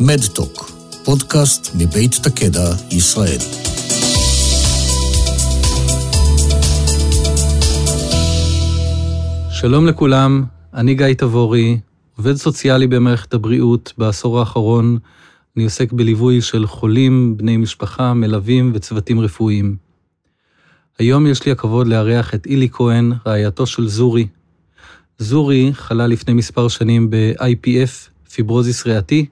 מדטוק, פודקאסט מבית תקדע, ישראל. שלום לכולם, אני גיא תבורי, עובד סוציאלי במערכת הבריאות. בעשור האחרון אני עוסק בליווי של חולים, בני משפחה, מלווים וצוותים רפואיים. היום יש לי הכבוד לארח את אילי כהן, רעייתו של זורי. זורי חלה לפני מספר שנים ב-IPF, פיברוזיס ריאתי,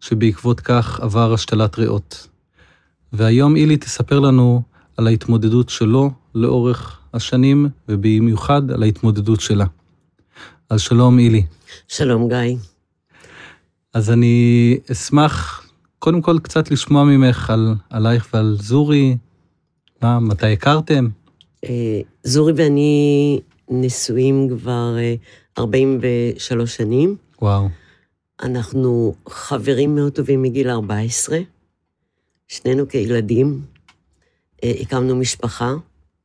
שבעקבות כך עבר השתלת ריאות. והיום אילי תספר לנו על ההתמודדות שלו לאורך השנים, ובמיוחד על ההתמודדות שלה. אז שלום אילי. שלום גיא. אז אני אשמח קודם כל קצת לשמוע ממך על, עלייך ועל זורי, מה, מתי הכרתם? אה, זורי ואני נשואים כבר 43 אה, שנים. וואו. אנחנו חברים מאוד טובים מגיל 14, שנינו כילדים. אה, הקמנו משפחה,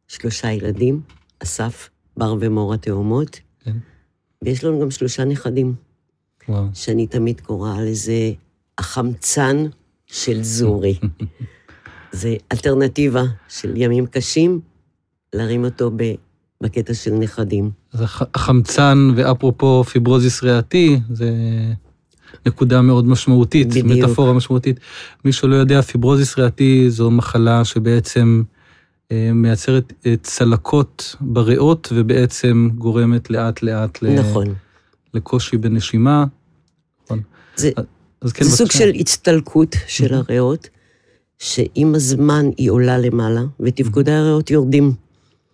שלושה ילדים, אסף, בר ומור התאומות, כן. ויש לנו גם שלושה נכדים. וואו. שאני תמיד קוראה לזה החמצן של זורי. זה אלטרנטיבה של ימים קשים, להרים אותו בקטע של נכדים. אז החמצן, ואפרופו פיברוזיס ריאתי, זה נקודה מאוד משמעותית, בדיוק. מטאפורה משמעותית. מי שלא יודע, פיברוזיס ריאתי זו מחלה שבעצם אה, מייצרת אה, צלקות בריאות, ובעצם גורמת לאט-לאט נכון. לקושי בנשימה. נכון. זה, אז כן, זה סוג של הצטלקות של הריאות. שעם הזמן היא עולה למעלה, ותפקודי הריאות יורדים.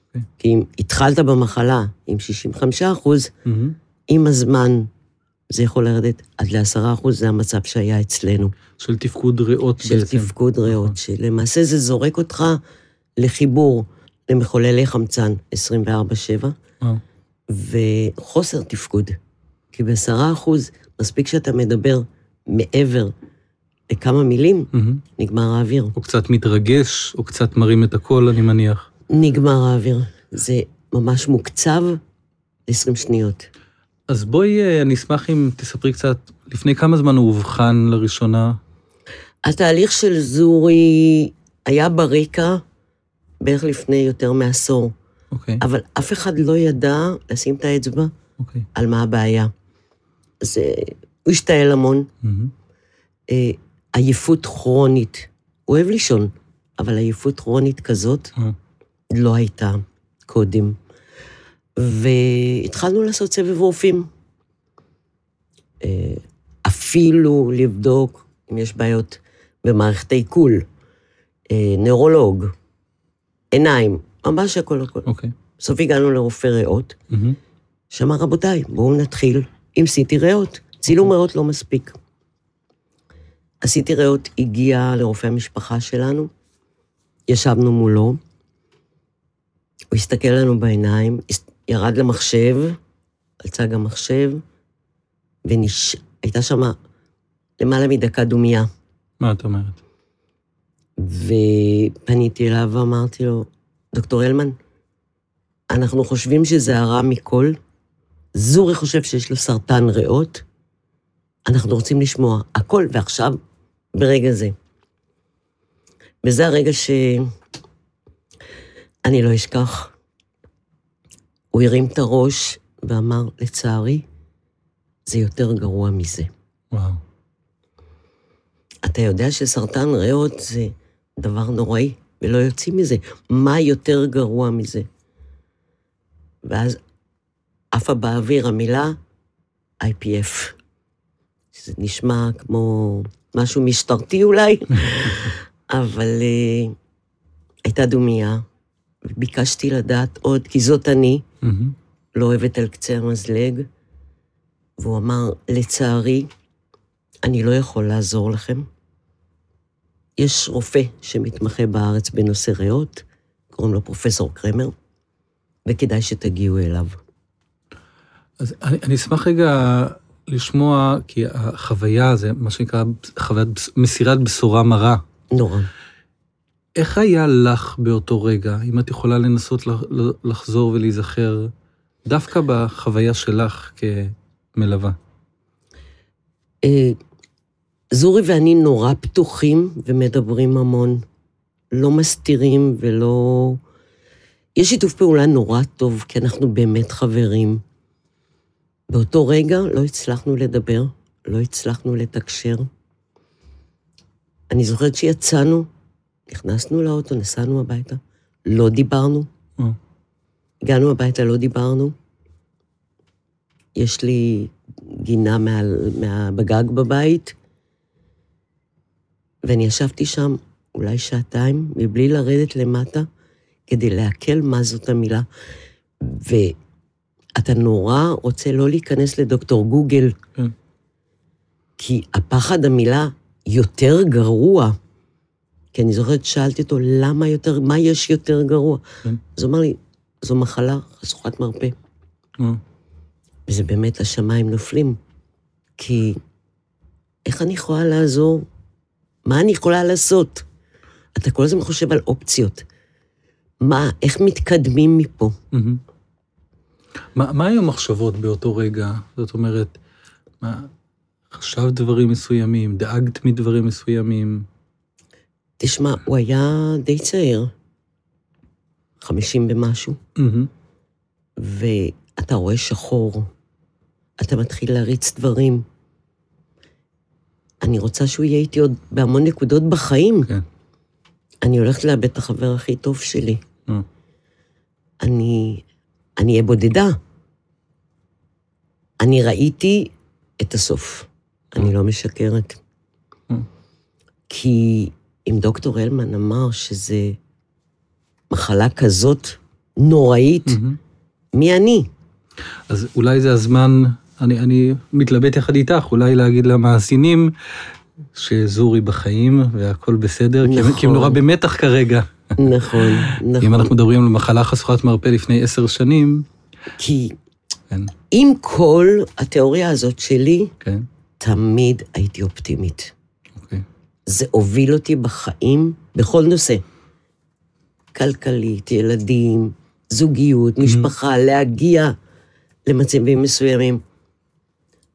אוקיי. כי אם התחלת במחלה עם 65 אחוז, mm-hmm. עם הזמן זה יכול לרדת עד ל-10 אחוז, זה המצב שהיה אצלנו. של תפקוד ריאות של בעצם. של תפקוד ריאות, נכון. שלמעשה זה זורק אותך לחיבור למחוללי חמצן 24-7, oh. וחוסר תפקוד. כי ב-10 אחוז, מספיק שאתה מדבר מעבר לכמה מילים, mm-hmm. נגמר האוויר. הוא קצת מתרגש, הוא קצת מרים את הקול, אני מניח. נגמר האוויר. זה ממש מוקצב 20 שניות. אז בואי, אה, אני אשמח אם תספרי קצת, לפני כמה זמן הוא אובחן לראשונה? התהליך של זורי היה ברקע בערך לפני יותר מעשור. אוקיי. Okay. אבל אף אחד לא ידע לשים את האצבע okay. אוקיי. על מה הבעיה. אז הוא השתעל המון. Mm-hmm. עייפות כרונית. הוא אוהב לישון, אבל עייפות כרונית כזאת mm. לא הייתה קודם. והתחלנו לעשות סבב רופאים. אה, אפילו לבדוק אם יש בעיות במערכת העיכול, אה, נוירולוג, עיניים, ממש הכל הכל. אוקיי. Okay. בסוף הגענו לרופא ריאות, mm-hmm. שאמר, רבותיי, בואו נתחיל עם סיטי ריאות. צילום ריאות לא מספיק. עשיתי ריאות, הגיע לרופא המשפחה שלנו, ישבנו מולו, הוא הסתכל לנו בעיניים, ירד למחשב, על צג המחשב, והייתה שם למעלה מדקה דומייה. מה את אומרת? ופניתי אליו ואמרתי לו, דוקטור אלמן, אנחנו חושבים שזה הרע מכל, זורי חושב שיש לו סרטן ריאות, אנחנו רוצים לשמוע הכל, ועכשיו, ברגע זה. וזה הרגע שאני לא אשכח. הוא הרים את הראש ואמר, לצערי, זה יותר גרוע מזה. וואו. אתה יודע שסרטן ריאות זה דבר נוראי, ולא יוצאים מזה. מה יותר גרוע מזה? ואז עפה באוויר המילה IPF. שזה נשמע כמו משהו משטרתי אולי, אבל uh, הייתה דומייה. ביקשתי לדעת עוד, כי זאת אני, mm-hmm. לא אוהבת על קצה המזלג, והוא אמר, לצערי, אני לא יכול לעזור לכם. יש רופא שמתמחה בארץ בנושא ריאות, קוראים לו פרופסור קרמר, וכדאי שתגיעו אליו. אז אני, אני אשמח רגע לשמוע, כי החוויה זה מה שנקרא חוויית מסירת בשורה מרה. נורא. איך היה לך באותו רגע, אם את יכולה לנסות לחזור ולהיזכר, דווקא בחוויה שלך כמלווה? אה, זורי ואני נורא פתוחים ומדברים המון. לא מסתירים ולא... יש שיתוף פעולה נורא טוב, כי אנחנו באמת חברים. באותו רגע לא הצלחנו לדבר, לא הצלחנו לתקשר. אני זוכרת שיצאנו, נכנסנו לאוטו, נסענו הביתה, לא דיברנו. אה. הגענו הביתה, לא דיברנו. יש לי גינה מעל, מה, בגג בבית, ואני ישבתי שם אולי שעתיים, מבלי לרדת למטה, כדי לעכל מה זאת המילה. ואתה נורא רוצה לא להיכנס לדוקטור גוגל, כן. כי הפחד המילה יותר גרוע. כי אני זוכרת, שאלתי אותו, למה יותר, מה יש יותר גרוע? כן. אז הוא אמר לי, זו מחלה חשוכת מרפא. אה. וזה באמת, השמיים נופלים. כי איך אני יכולה לעזור? מה אני יכולה לעשות? אתה כל הזמן חושב על אופציות. מה, איך מתקדמים מפה? מה היו המחשבות באותו רגע? זאת אומרת, מה, חשבת דברים מסוימים, דאגת מדברים מסוימים? תשמע, הוא היה די צעיר, חמישים ומשהו, מהמם. ואתה רואה שחור, אתה מתחיל להריץ דברים. אני רוצה שהוא יהיה איתי עוד בהמון נקודות בחיים. כן. אני הולכת לאבד את החבר הכי טוב שלי. אה. אני, אני אהיה בודדה. אני ראיתי את הסוף. אני לא משקרת. אה. כי אם דוקטור הלמן אמר שזה מחלה כזאת נוראית, מהמם. מי אני? אז אולי זה הזמן, אני, אני מתלבט יחד איתך, אולי להגיד למאזינים שזורי בחיים והכל בסדר, כי, הם- כי הם נכון. נורא במתח כרגע. נכון, אם נכון. אנחנו מדברים על מחלה חשוכת מרפא לפני עשר שנים, כי כן, עם כל התיאוריה הזאת שלי, כן, תמיד הייתי אופטימית. זה הוביל אותי בחיים, בכל נושא. כלכלית, ילדים, זוגיות, משפחה, להגיע למצבים מסוימים.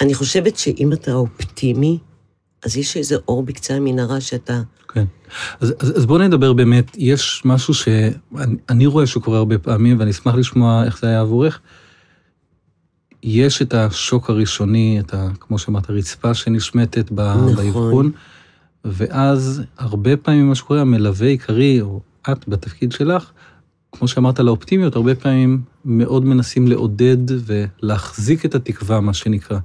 אני חושבת שאם אתה אופטימי, אז יש איזה אור בקצה המנהרה שאתה... כן. אז, אז, אז בואו נדבר באמת, יש משהו שאני אני רואה שקורה הרבה פעמים, ואני אשמח לשמוע איך זה היה עבורך. יש את השוק הראשוני, את ה, כמו שאמרת, הרצפה שנשמטת ב- נכון. באבחון, ואז הרבה פעמים מה שקורה, המלווה עיקרי, או את בתפקיד שלך, כמו שאמרת על האופטימיות, הרבה פעמים מאוד מנסים לעודד ולהחזיק את התקווה, מה שנקרא.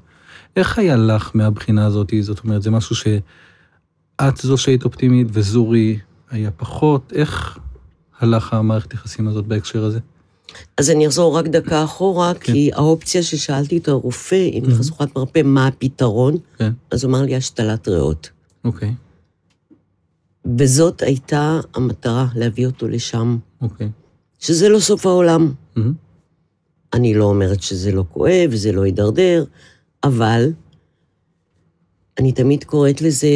איך היה לך מהבחינה הזאת? זאת אומרת, זה משהו שאת זו שהיית אופטימית וזורי היה פחות, איך הלך המערכת יחסים הזאת בהקשר הזה? אז אני אחזור רק דקה אחורה, כן. כי האופציה ששאלתי את הרופא, עם Mhm. חשוכת מרפא, מה הפתרון, כן, אז הוא אמר לי השתלת ריאות. אוקיי, וזאת הייתה המטרה, להביא אותו לשם. אוקיי. שזה לא סוף העולם. מהמם, אני לא אומרת שזה לא כואב, זה לא יידרדר, אבל אני תמיד קוראת לזה,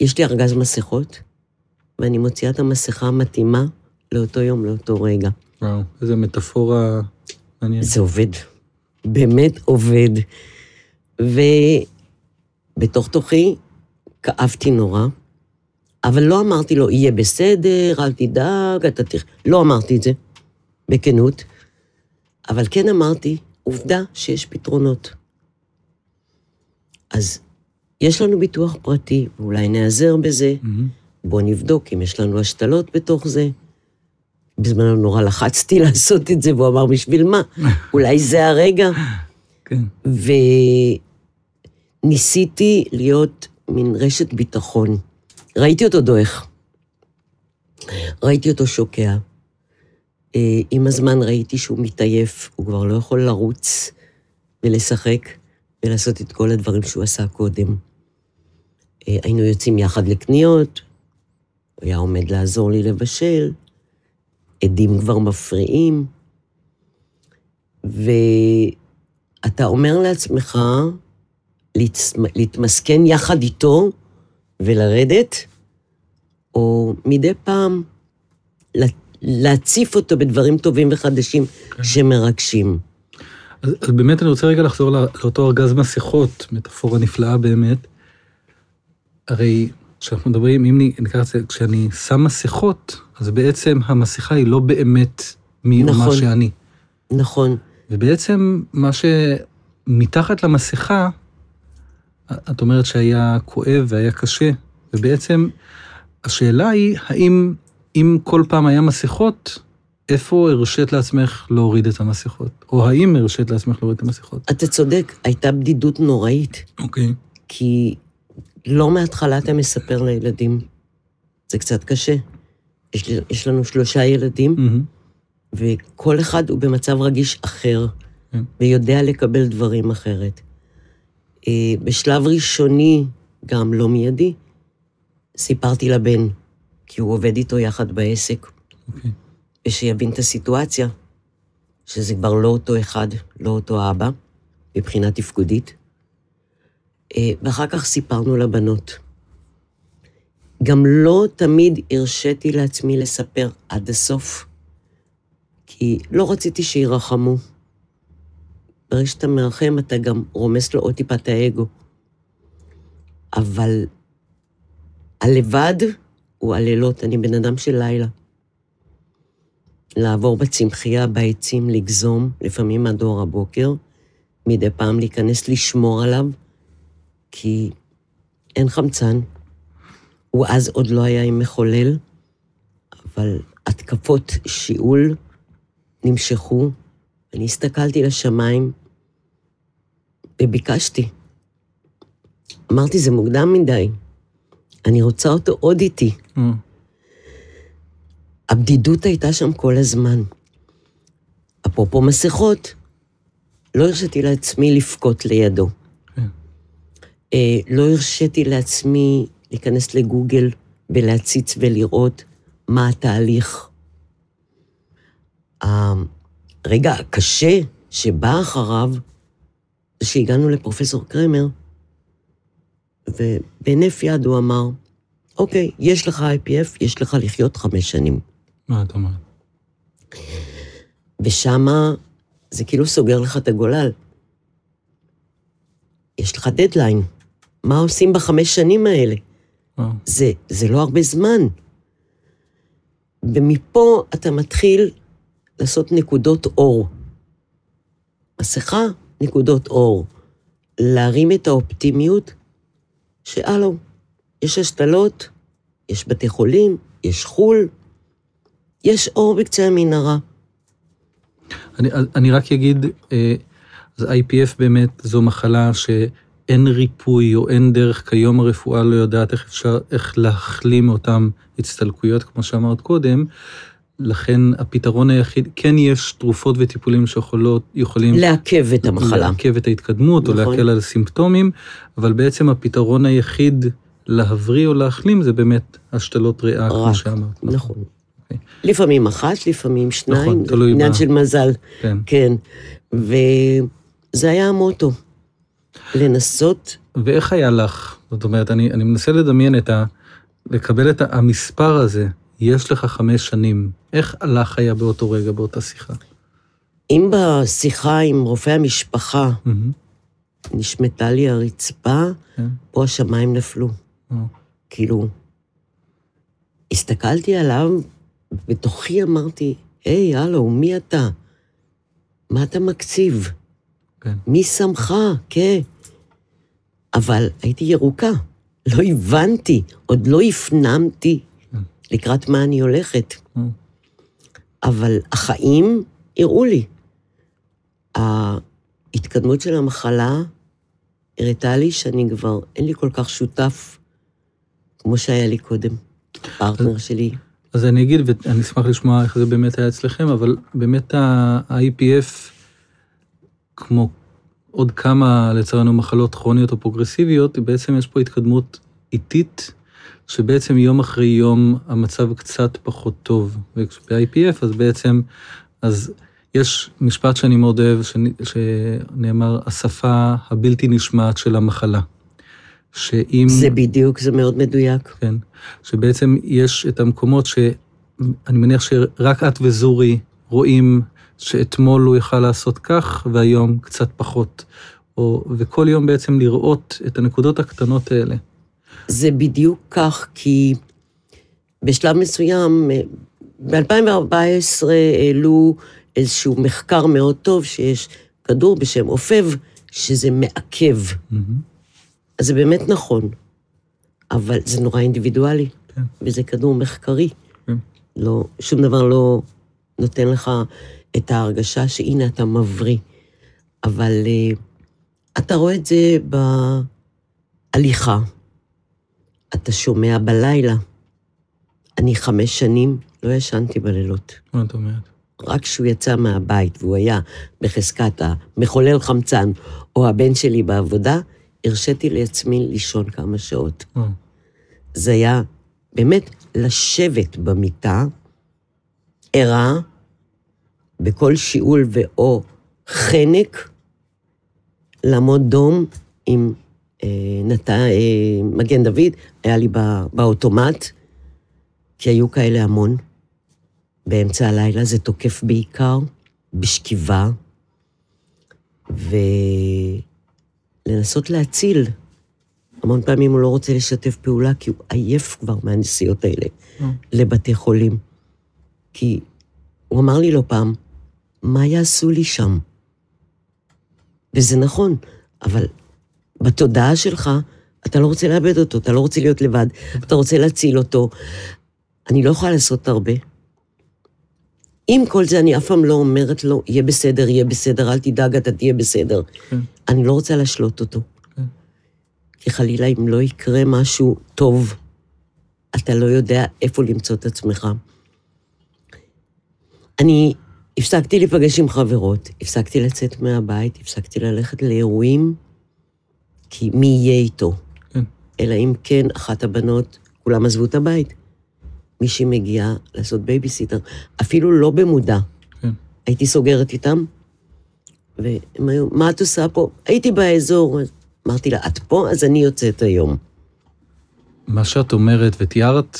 יש לי ארגז מסכות, ואני מוציאה את המסכה המתאימה לאותו יום, לאותו רגע. וואו, איזה מטאפורה מעניינת. זה עובד, באמת עובד. ובתוך תוכי כאבתי נורא, אבל לא אמרתי לו, יהיה בסדר, אל תדאג, אתה תראה. לא אמרתי את זה, בכנות, אבל כן אמרתי, עובדה שיש פתרונות. אז יש לנו ביטוח פרטי, ואולי נעזר בזה, מהמם, בוא נבדוק אם יש לנו השתלות בתוך זה. בזמנו נורא לחצתי לעשות את זה, והוא אמר, בשביל מה? אולי זה הרגע. כן, וניסיתי להיות מין רשת ביטחון. ראיתי אותו דועך. ראיתי אותו שוקע. אה, עם הזמן ראיתי שהוא מתעייף, הוא כבר לא יכול לרוץ ולשחק ולעשות את כל הדברים שהוא עשה קודם. אה, היינו יוצאים יחד לקניות, הוא היה עומד לעזור לי לבשל, עדים כבר מפריעים, ואתה אומר לעצמך להתמסכן יחד איתו ולרדת, או מדי פעם לה- להציף אותו בדברים טובים וחדשים שמרגשים. אז, אז באמת אני רוצה רגע לחזור לא- לאותו ארגז מסכות, מטאפורה נפלאה באמת. הרי כשאנחנו מדברים, אם ניקח את זה, כשאני שם מסכות, אז בעצם המסכה היא לא באמת מי או מה נכון. שאני. נכון. ובעצם מה שמתחת למסכה, את אומרת שהיה כואב והיה קשה, ובעצם השאלה היא, האם אם כל פעם היה מסכות, איפה הרשית לעצמך להוריד את המסכות? או האם הרשית לעצמך להוריד את המסכות? אתה צודק, הייתה בדידות נוראית, אוקיי. כי לא מההתחלה אתה מספר לילדים. זה קצת קשה. יש, לי, יש לנו שלושה ילדים, מהמם. וכל אחד הוא במצב רגיש אחר, כן. ויודע לקבל דברים אחרת. אה, בשלב ראשוני, גם לא מיידי, סיפרתי לבן, כי הוא עובד איתו יחד בעסק, אוקיי. ושיבין את הסיטואציה, שזה כבר לא אותו אחד, לא אותו אבא, מבחינה תפקודית. אה, ואחר כך סיפרנו לבנות. גם לא תמיד הרשיתי לעצמי לספר עד הסוף, כי לא רציתי שירחמו. ברגע שאתה מרחם, אתה גם רומס לו עוד טיפה את האגו. אבל הלבד הוא הלילות, אני בן אדם של לילה. לעבור בצמחייה, בעצים, לגזום, לפעמים עד אור הבוקר, מדי פעם להיכנס לשמור עליו, כי אין חמצן. הוא אז עוד לא היה עם מחולל, אבל התקפות שיעול נמשכו. אני הסתכלתי לשמיים וביקשתי. אמרתי, זה מוקדם מדי, אני רוצה אותו עוד איתי. אה, הבדידות הייתה שם כל הזמן. אפרופו מסכות, לא הרשיתי לעצמי לבכות לידו. כן. אה, לא הרשיתי לעצמי להיכנס לגוגל ולהציץ ולראות מה התהליך. הרגע הקשה שבא אחריו, שהגענו לפרופסור קרמר, ובהינף יד הוא אמר, אוקיי, יש לך IPF, יש לך לחיות חמש שנים. מה את אומרת? ושמה זה כאילו סוגר לך את הגולל. יש לך דדליין. מה עושים בחמש שנים האלה? וואו. זה, זה לא הרבה זמן. ומפה אתה מתחיל לעשות נקודות אור. מסכה, נקודות אור. להרים את האופטימיות, שהלו, יש השתלות, יש בתי חולים, יש חו"ל, יש אור בקצה המנהרה. אני, אני רק אגיד, אה, אז IPF באמת זו מחלה שאין ריפוי או אין דרך, כיום הרפואה לא יודעת איך אפשר, איך להחלים מאותן הצטלקויות, כמו שאמרת קודם. לכן הפתרון היחיד, כן יש תרופות וטיפולים שיכולות, יכולים לעכב את המחלה. לעכב את ההתקדמות או נכון. להקל על סימפטומים, אבל בעצם הפתרון היחיד להבריא או להחלים זה באמת השתלות ריאה, כמו רק, שאמרת. נכון. אוקיי. לפעמים אחת, לפעמים שניים, נכון, תלוי עניין מה. של מזל, כן. כן. וזה היה המוטו, לנסות, ואיך היה לך? זאת אומרת, אני, אני מנסה לדמיין את ה... לקבל את המספר הזה, יש לך חמש שנים, איך לך היה באותו רגע, באותה שיחה? אם בשיחה עם רופא המשפחה. נשמטה לי הרצפה, כן. פה השמיים נפלו. אה, כאילו, הסתכלתי עליו, בתוכי אמרתי, היי, הלו, מי אתה? מה אתה מקציב? כן. מי שמך? כן. אבל הייתי ירוקה, לא הבנתי, עוד לא הפנמתי. לקראת מה אני הולכת. אה, אבל החיים הראו לי. ההתקדמות של המחלה הראתה לי שאני כבר, אין לי כל כך שותף כמו שהיה לי קודם. הפרטנר שלי. אז אני אגיד, ואני אשמח לשמוע איך זה באמת היה אצלכם, אבל באמת ה-IPF, כמו עוד כמה, לצערנו, מחלות כרוניות או פרוגרסיביות, בעצם יש פה התקדמות איטית, שבעצם יום אחרי יום המצב קצת פחות טוב. וב-IPF, אז בעצם, אז יש משפט שאני מאוד אוהב, שנאמר, השפה הבלתי נשמעת של המחלה. שאם... זה בדיוק, זה מאוד מדויק. כן, שבעצם יש את המקומות שאני מניח שרק את וזורי רואים שאתמול הוא יכל לעשות כך והיום קצת פחות. או, וכל יום בעצם לראות את הנקודות הקטנות האלה. זה בדיוק כך, כי בשלב מסוים, ב-2014 העלו איזשהו מחקר מאוד טוב שיש כדור בשם עופב, שזה מעכב. אז זה באמת נכון, אבל זה נורא אינדיבידואלי, כן. וזה כדור מחקרי. כן. לא, שום דבר לא נותן לך את ההרגשה שהנה אתה מבריא. אבל uh, אתה רואה את זה בהליכה. אתה שומע בלילה. אני חמש שנים לא ישנתי בלילות. מה את אומרת? רק כשהוא יצא מהבית והוא היה בחזקת המחולל חמצן או הבן שלי בעבודה, הרשיתי לעצמי לישון כמה שעות. וואו. זה היה באמת לשבת במיטה, ערה, בכל שיעול ואו חנק, לעמוד דום עם אה, נת... אה, מגן דוד, היה לי בא, באוטומט, כי היו כאלה המון. באמצע הלילה זה תוקף בעיקר, בשכיבה, ולנסות להציל. המון פעמים הוא לא רוצה לשתף פעולה, כי הוא עייף כבר מהנסיעות האלה אה. לבתי חולים. כי הוא אמר לי לא פעם, מה יעשו לי שם? וזה נכון, אבל בתודעה שלך, אתה לא רוצה לאבד אותו, אתה לא רוצה להיות לבד, אתה רוצה להציל אותו. אני לא יכולה לעשות הרבה. עם כל זה, אני אף פעם לא אומרת לו, יהיה בסדר, יהיה בסדר, אל תדאג, אתה תהיה בסדר. כן. אני לא רוצה להשלות אותו. כן. כי חלילה, אם לא יקרה משהו טוב, אתה לא יודע איפה למצוא את עצמך. אני הפסקתי להיפגש עם חברות, הפסקתי לצאת מהבית, הפסקתי ללכת לאירועים, כי מי יהיה איתו? כן. אלא אם כן, אחת הבנות, כולם עזבו את הבית. מישהי מגיעה לעשות בייביסיטר, אפילו לא במודע. כן. הייתי סוגרת איתם, והם היו, מה את עושה פה? הייתי באזור. אמרתי לה, את פה? אז אני יוצאת היום. מה שאת אומרת, ותיארת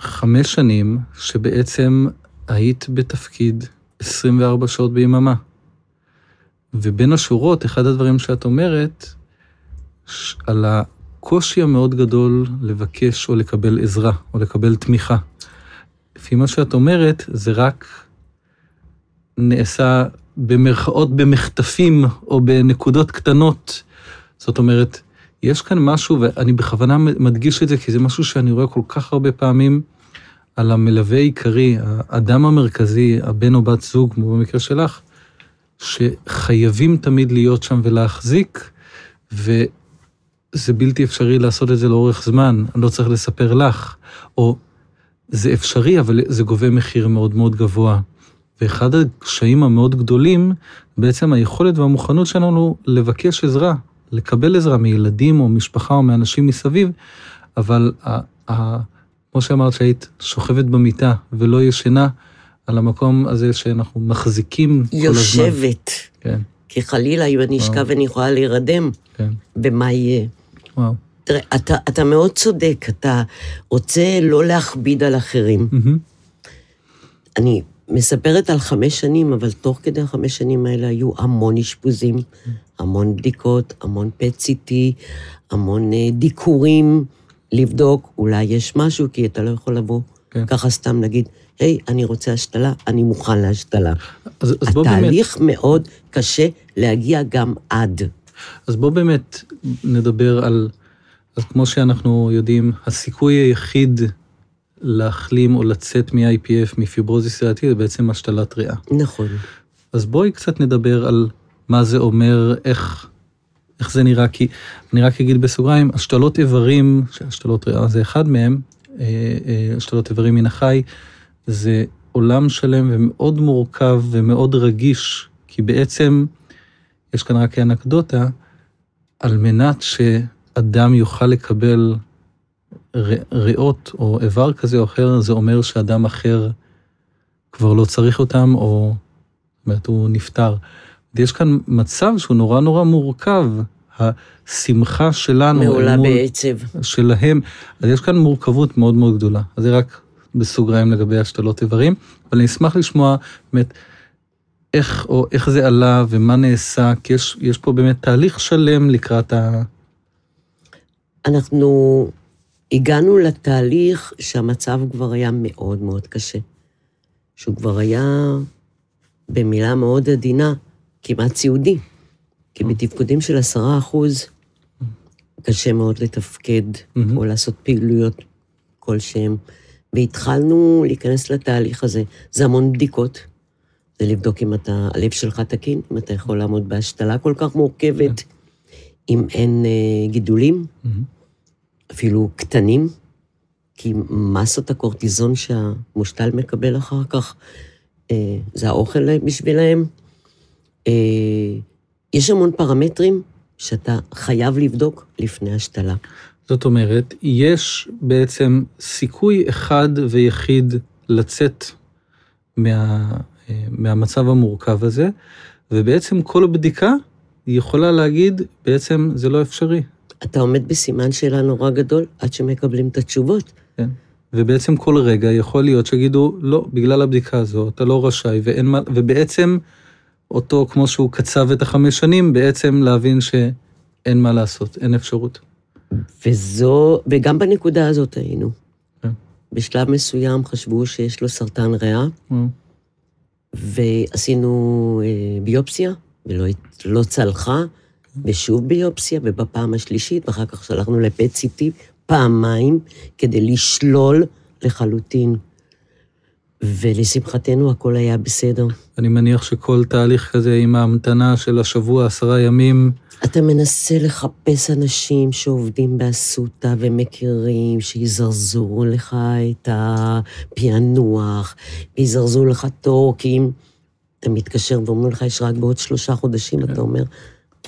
חמש שנים שבעצם היית בתפקיד 24 שעות ביממה. ובין השורות, אחד הדברים שאת אומרת, על הקושי המאוד גדול לבקש או לקבל עזרה, או לקבל תמיכה. לפי מה שאת אומרת, זה רק נעשה במרכאות במחטפים או בנקודות קטנות. זאת אומרת, יש כאן משהו, ואני בכוונה מדגיש את זה, כי זה משהו שאני רואה כל כך הרבה פעמים על המלווה העיקרי, האדם המרכזי, הבן או בת זוג, כמו במקרה שלך, שחייבים תמיד להיות שם ולהחזיק, וזה בלתי אפשרי לעשות את זה לאורך זמן, אני לא צריך לספר לך, או זה אפשרי, אבל זה גובה מחיר מאוד מאוד גבוה. ואחד הקשיים המאוד גדולים, בעצם היכולת והמוכנות שלנו לבקש עזרה, לקבל עזרה מילדים או משפחה או מאנשים מסביב, אבל ה, ה, כמו שאמרת שהיית שוכבת במיטה ולא ישנה, על המקום הזה שאנחנו מחזיקים כל הזמן. יושבת. כן, כי חלילה, אם אני אשכב אני יכולה להירדם, כן, ומה יהיה? וואו. תראה, אתה, אתה מאוד צודק, אתה רוצה לא להכביד על אחרים. מהמם. אני מספרת על חמש שנים, אבל תוך כדי החמש שנים האלה היו המון אשפוזים, המון בדיקות, המון PET-CT, המון אה, דיקורים, לבדוק, אולי יש משהו, כי אתה לא יכול לבוא כן. ככה סתם להגיד, היי, אני רוצה השתלה, אני מוכן להשתלה. אז, אז בוא באמת, התהליך מאוד קשה להגיע גם עד. אז בוא באמת נדבר על, אז כמו שאנחנו יודעים, הסיכוי היחיד להחלים או לצאת מ-IPF, מפיברוזיס ריאתי, זה בעצם השתלת ריאה. נכון. אז בואי קצת נדבר על מה זה אומר, איך, איך זה נראה, כי אני רק אגיד בסוגריים, השתלות איברים, שהשתלות ריאה זה אחד מהם, אה, אה, השתלות איברים מן החי, זה עולם שלם ומאוד מורכב ומאוד רגיש, כי בעצם, יש כאן רק אנקדוטה, על מנת שאדם יוכל לקבל ריאות או איבר כזה או אחר, זה אומר שאדם אחר כבר לא צריך אותם, או זאת אומרת, הוא נפטר. ויש כאן מצב שהוא נורא נורא מורכב, השמחה שלנו, מעולה מול בעצב. שלהם, אז יש כאן מורכבות מאוד מאוד גדולה. אז זה רק בסוגריים לגבי השתלות איברים, אבל אני אשמח לשמוע באמת איך, או איך זה עלה ומה נעשה, כי יש, יש פה באמת תהליך שלם לקראת ה... אנחנו הגענו לתהליך שהמצב כבר היה מאוד מאוד קשה. שהוא כבר היה, במילה מאוד עדינה, כמעט סיעודי. כי בתפקודים של עשרה אחוז, קשה מאוד לתפקד. או לעשות פעילויות כלשהן. והתחלנו להיכנס לתהליך הזה. זה המון בדיקות. זה לבדוק אם אתה, הלב שלך תקין, אם אתה יכול לעמוד בהשתלה כל כך מורכבת, אם אין אה, גידולים, מהמם. אפילו קטנים, כי מסות הקורטיזון שהמושתל מקבל אחר כך, אה, זה האוכל בשבילהם. אה, יש המון פרמטרים שאתה חייב לבדוק לפני השתלה. זאת אומרת, יש בעצם סיכוי אחד ויחיד לצאת מה, מהמצב המורכב הזה, ובעצם כל בדיקה יכולה להגיד, בעצם זה לא אפשרי. אתה עומד בסימן שאלה נורא גדול עד שמקבלים את התשובות. כן? ובעצם כל רגע יכול להיות שיגידו, לא, בגלל הבדיקה הזו, אתה לא רשאי, ואין מה, ובעצם אותו, כמו שהוא קצב את החמש שנים, בעצם להבין שאין מה לעשות, אין אפשרות. וזו, וגם בנקודה הזאת היינו. כן. בשלב מסוים חשבו שיש לו סרטן ריאה, ועשינו אה, ביופסיה, ולא לא צלחה, ושוב ביופסיה, ובפעם השלישית, ואחר כך שלחנו לפט סיטי פעמיים, כדי לשלול לחלוטין. ולשמחתנו הכל היה בסדר. אני מניח שכל תהליך כזה עם ההמתנה של השבוע, עשרה ימים, אתה מנסה לחפש אנשים שעובדים באסותא ומכירים, שיזרזו לך את הפענוח, ויזרזו לך תור, כי אם אתה מתקשר ואומרים לך, יש רק בעוד שלושה חודשים, אתה אומר,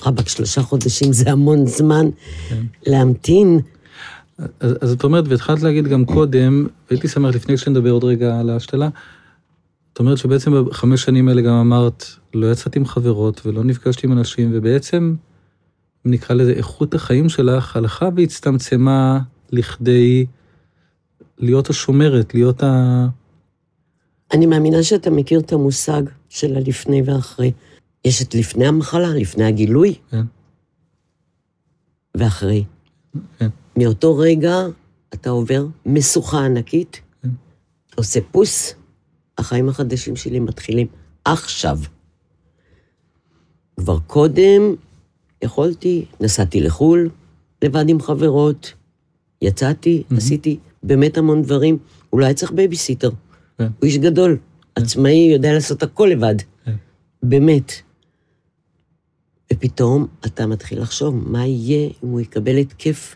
רבאק, שלושה חודשים זה המון זמן כן. להמתין. אז, אז את אומרת, והתחלת להגיד גם קודם, והייתי שמח לפני שנדבר עוד רגע על ההשתלה, את אומרת שבעצם בחמש שנים האלה גם אמרת, לא יצאת עם חברות ולא נפגשת עם אנשים, ובעצם, נקרא לזה, איכות החיים שלך הלכה והצטמצמה לכדי להיות השומרת, להיות ה... אני מאמינה שאתה מכיר את המושג של הלפני ואחרי. יש את לפני המחלה, לפני הגילוי, כן, ואחרי. כן. מאותו רגע אתה עובר משוכה ענקית, כן. עושה פוס, החיים החדשים שלי מתחילים עכשיו. כבר קודם יכולתי, נסעתי לחו"ל, לבד עם חברות, יצאתי, מהמם. עשיתי באמת המון דברים. הוא לא היה צריך בייביסיטר. כן. הוא איש גדול, עצמאי, יודע לעשות הכל לבד. כן. באמת. ופתאום אתה מתחיל לחשוב, מה יהיה אם הוא יקבל התקף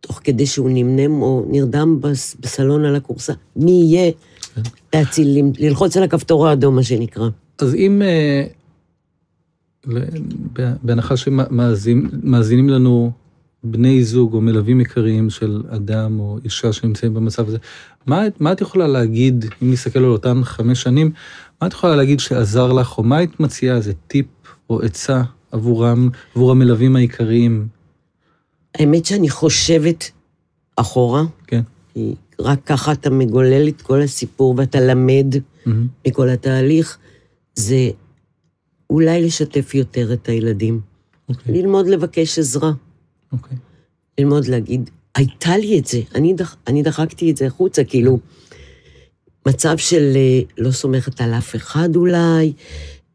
תוך כדי שהוא נמנם או נרדם בס- בסלון על הכורסה? מי יהיה כן. להציל, ללחוץ על הכפתור האדום, מה שנקרא. אז אם, אה, בהנחה שמאזינים לנו בני זוג או מלווים עיקריים של אדם או אישה שנמצאים במצב הזה, מה, מה את יכולה להגיד, אם נסתכל על אותן חמש שנים, מה את יכולה להגיד שעזר לך, או מה היית מציעה, איזה טיפ או עצה עבורם, עבור המלווים העיקריים? האמת שאני חושבת אחורה, כן. כי רק ככה אתה מגולל את כל הסיפור ואתה למד מהמם. מכל התהליך, זה אולי לשתף יותר את הילדים. אוקיי, ללמוד לבקש עזרה. אוקיי. ללמוד להגיד, הייתה לי את זה, אני, דח, אני דחקתי את זה החוצה, כאילו, מצב של אה, לא סומכת על אף אחד אולי,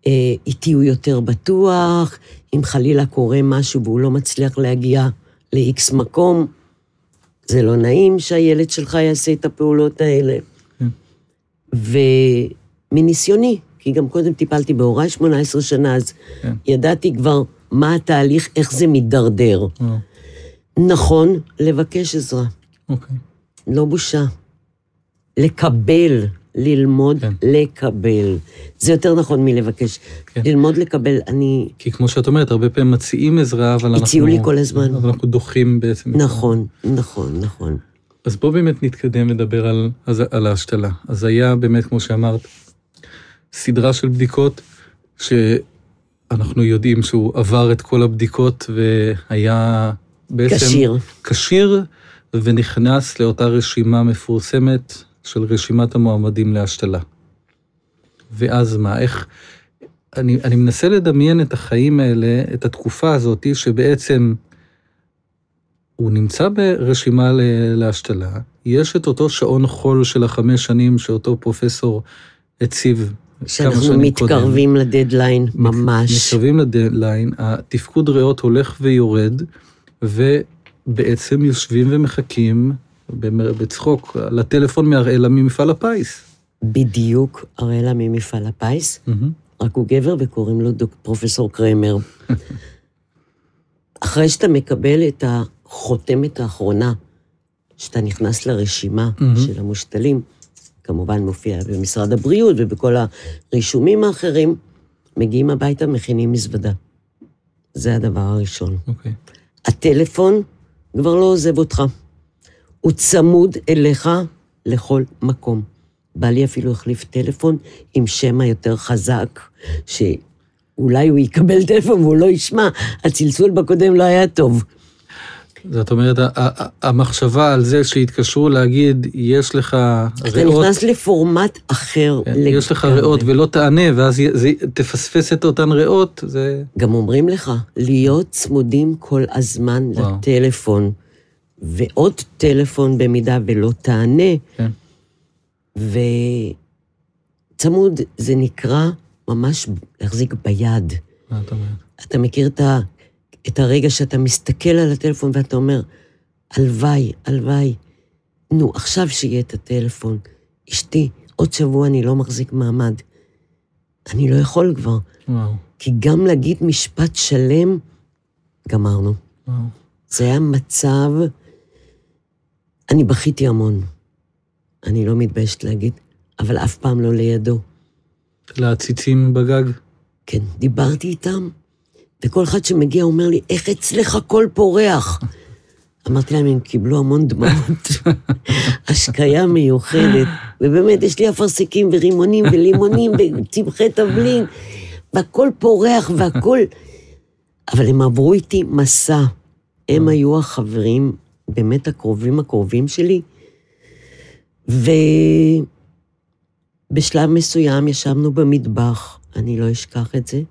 אה, איתי הוא יותר בטוח, אם חלילה קורה משהו והוא לא מצליח להגיע ל-X מקום, זה לא נעים שהילד שלך יעשה את הפעולות האלה. כן. ומניסיוני, כי גם קודם טיפלתי בהוריי 18 שנה, אז כן. ידעתי כבר מה התהליך, איך זה מידרדר. וואו, נכון, לבקש עזרה, אוקיי. לא בושה. לקבל, ללמוד כן. לקבל. זה יותר נכון מלבקש. כן. ללמוד לקבל, אני... כי כמו שאת אומרת, הרבה פעמים מציעים עזרה, אבל אנחנו... הציעו לי כל הזמן. אבל אנחנו דוחים בעצם. נכון, נכון, נכון. אז בואו באמת נתקדם לדבר על, על ההשתלה. אז היה באמת, כמו שאמרת, סדרה של בדיקות שאנחנו יודעים שהוא עבר את כל הבדיקות והיה בעצם... כשיר. כשיר, ונכנס לאותה רשימה מפורסמת של רשימת המועמדים להשתלה. ואז מה, איך... אני, אני מנסה לדמיין את החיים האלה, את התקופה הזאת, שבעצם הוא נמצא ברשימה להשתלה, יש את אותו שעון חול של החמש שנים שאותו פרופסור הציב שאנחנו קודם. מתקרבים לדדליין, ממש. מתקרבים לדדליין, התפקוד ריאות הולך ויורד, ובעצם יושבים ומחכים בצחוק לטלפון מהראלה ממפעל הפיס. בדיוק הראלה ממפעל הפיס, מהמם. רק הוא גבר וקוראים לו דוק, פרופסור קרמר. אחרי שאתה מקבל את החותמת האחרונה, שאתה נכנס לרשימה מהמם. של המושתלים, כמובן מופיע במשרד הבריאות ובכל הרישומים האחרים, מגיעים הביתה, מכינים מזוודה. זה הדבר הראשון. אוקיי. הטלפון כבר לא עוזב אותך. הוא צמוד אליך לכל מקום. בעלי אפילו החליף טלפון עם שמע יותר חזק, שאולי הוא יקבל טלפון והוא לא ישמע, הצלצול בקודם לא היה טוב. זאת אומרת, המחשבה על זה שהתקשרו להגיד, יש לך אתה ריאות, נכנס לפורמט אחר כן, לגמרי. יש לך ריאות ולא תענה, ואז זה- תפספס את אותן ריאות, זה... גם אומרים לך, להיות צמודים כל הזמן וואו. לטלפון, ועוד טלפון במידה ולא תענה, כן. וצמוד זה נקרא ממש להחזיק ביד. מה את אומרת? אתה מכיר את, ה, את הרגע שאתה מסתכל על הטלפון ואתה אומר, הלוואי, הלוואי, נו, עכשיו שיהיה את הטלפון. אשתי, עוד שבוע אני לא מחזיק מעמד. אני לא יכול כבר, וואו, כי גם להגיד משפט שלם, גמרנו. וואו. זה היה מצב... אני בכיתי המון. אני לא מתביישת להגיד, אבל אף פעם לא לידו. לעציצים בגג? כן, דיברתי איתם, וכל אחד שמגיע אומר לי, איך אצלך הכל פורח? אמרתי להם, הם קיבלו המון דמעות, השקיה מיוחדת, ובאמת, יש לי אפרסקים ורימונים ולימונים וצמחי תבלין, והכל פורח והכל... אבל הם עברו איתי מסע. הם היו החברים באמת הקרובים הקרובים שלי, ובשלב מסוים ישבנו במטבח, אני לא אשכח את זה,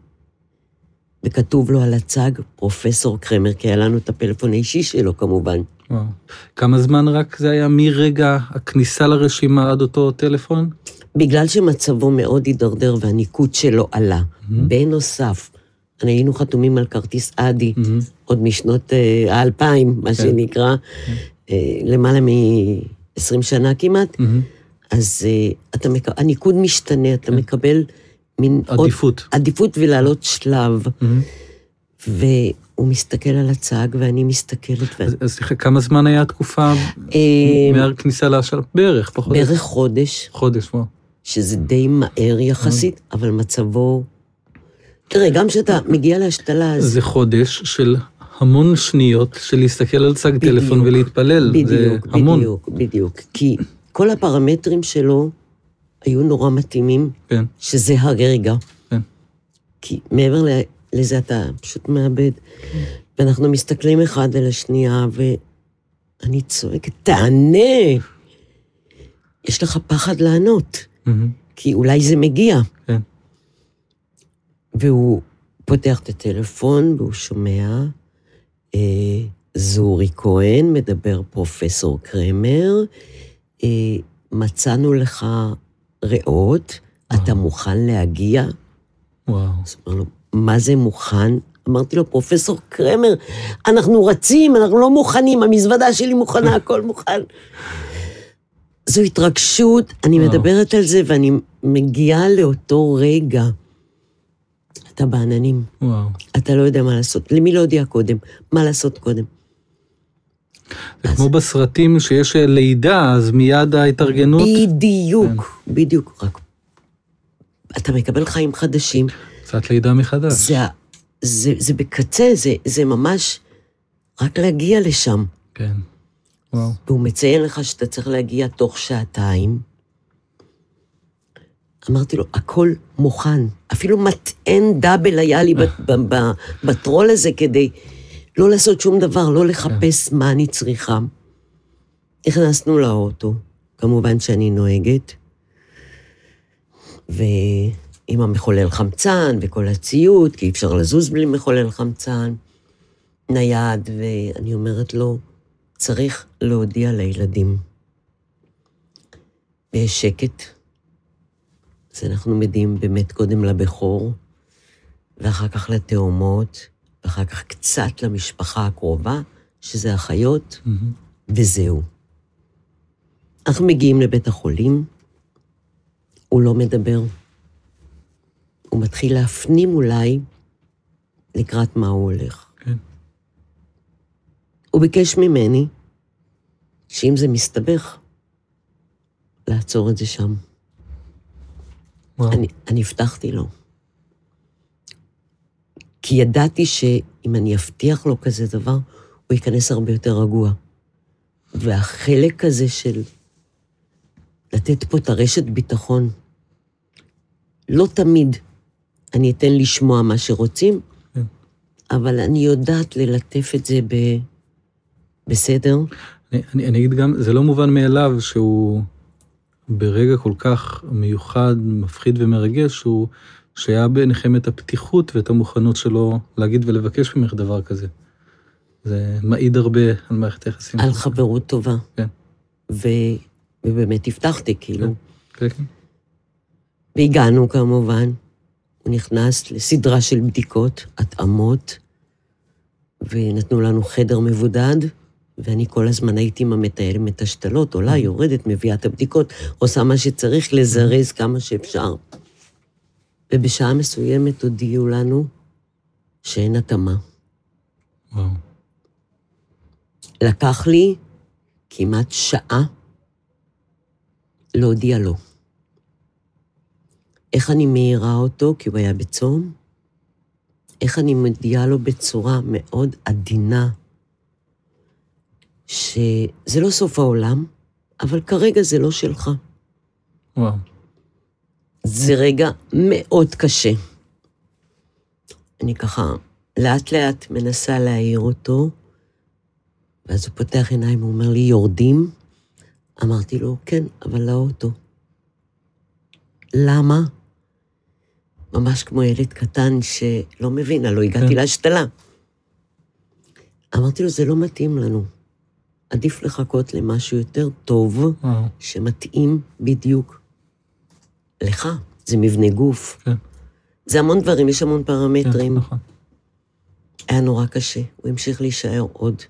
וכתוב לו על הצג פרופסור קרמר, כי היה לנו את הפלאפון האישי שלו כמובן. וואו. כמה זמן רק זה היה מרגע הכניסה לרשימה עד אותו טלפון? בגלל שמצבו מאוד הידרדר והניקוד שלו עלה. בנוסף, היינו חתומים על כרטיס אדי, מהמם. עוד משנות אה, האלפיים, מה שנקרא, אה, למעלה מ-20 שנה כמעט, מהמם. אז אה, אתה מק... הניקוד משתנה, אתה מקבל מין עוד עדיפות. עדיפות ולעלות שלב, מהמם. והוא מסתכל על הצג ואני מסתכלת, ו... אז- סליחה, כמה זמן היה התקופה מהכניסה להשאלה? בערך, פחות. בערך חודש, חודש, וואו. שזה די מהר יחסית, אבל מצבו... תראה, גם כשאתה מגיע להשתלה, אז... זה חודש של המון שניות של להסתכל על צג טלפון ולהתפלל. זה בדיוק, המון. בדיוק, בדיוק. כי כל הפרמטרים שלו היו נורא מתאימים, כן, שזה הרגע. כן. כי מעבר לזה אתה פשוט מאבד. ואנחנו מסתכלים אחד על השנייה, ואני צועקת, תענה! יש לך פחד לענות. כי אולי זה מגיע. והוא פותח את הטלפון והוא שומע, אה, זורי כהן, מדבר פרופסור קרמר, אה, מצאנו לך ריאות, אתה מוכן להגיע? וואו. אז אמר לו, מה זה מוכן? אמרתי לו, פרופסור קרמר, אנחנו רצים, אנחנו לא מוכנים, המזוודה שלי מוכנה, הכל מוכן. זו התרגשות, אני וואו. מדברת על זה ואני מגיעה לאותו רגע. אתה בעננים, וואו. אתה לא יודע מה לעשות. למי לא הודיע קודם? מה לעשות קודם? זה כמו בסרטים שיש לידה, אז מיד ההתארגנות. בדיוק, בדיוק. רק אתה מקבל חיים חדשים, קצת לידה מחדש. זה, זה, זה בקצה, זה, זה ממש רק להגיע לשם. כן. וואו. והוא מציין לך שאתה צריך להגיע תוך שעתיים. אמרתי לו, הכל מוכן. אפילו מטען דאבל היה לי בטרול הזה כדי לא לעשות שום דבר, לא לחפש מה אני צריכה. נכנסנו לאוטו, כמובן שאני נוהגת, ועם המחולל חמצן וכל הציוד, כי אי אפשר לזוז בלי מחולל חמצן, נייד, ואני אומרת לו, צריך להודיע לילדים. ויש שקט, אז אנחנו מודיעים באמת קודם לבכור, ואחר כך לתאומות, ואחר כך קצת למשפחה הקרובה, שזה אחיות, מהמם. וזהו. אנחנו מגיעים לבית החולים, הוא לא מדבר. הוא מתחיל להפנים אולי לקראת מה הוא הולך. כן. הוא ביקש ממני שאם זה מסתבך, לעצור את זה שם. אני, אני הבטחתי לו. כי ידעתי שאם אני אבטיח לו כזה דבר, הוא ייכנס הרבה יותר רגוע. והחלק הזה של לתת פה את הרשת ביטחון, לא תמיד אני אתן לשמוע מה שרוצים, כן. אבל אני יודעת ללטף את זה ב... בסדר. אני, אני, אני אגיד גם, זה לא מובן מאליו שהוא ברגע כל כך מיוחד, מפחיד ומרגש, שהוא, שהיה ביניכם את הפתיחות ואת המוכנות שלו להגיד ולבקש ממך דבר כזה. זה מעיד הרבה על מערכת היחסים. על שלכם. חברות טובה. כן. ו... ובאמת הבטחתי, כאילו. כן, כן. והגענו כמובן, הוא נכנס לסדרה של בדיקות, התאמות, ונתנו לנו חדר מבודד, ואני כל הזמן הייתי עם המתאמת השתלות, עולה, יורדת, מביאה את הבדיקות, עושה מה שצריך לזרז כמה שאפשר. ובשעה מסוימת הודיעו לנו שאין התאמה. וואו. לקח לי כמעט שעה להודיע לו. איך אני מעירה אותו, כי הוא היה בצום, איך אני מודיעה לו בצורה מאוד עדינה, שזה לא סוף העולם, אבל כרגע זה לא שלך. וואו. זה רגע מאוד קשה. אני ככה לאט-לאט מנסה להעיר אותו, ואז הוא פותח עיניים, הוא אומר לי, יורדים? אמרתי לו, כן, אבל לאוטו. למה? ממש כמו ילד קטן שלא מבין, הלוא הגעתי כן. להשתלה. אמרתי לו, זה לא מתאים לנו. עדיף לחכות למשהו יותר טוב, וואו. שמתאים בדיוק לך. זה מבנה גוף. כן. זה המון דברים, יש המון כן, פרמטרים. נכון. היה נורא קשה. הוא המשיך להישאר עוד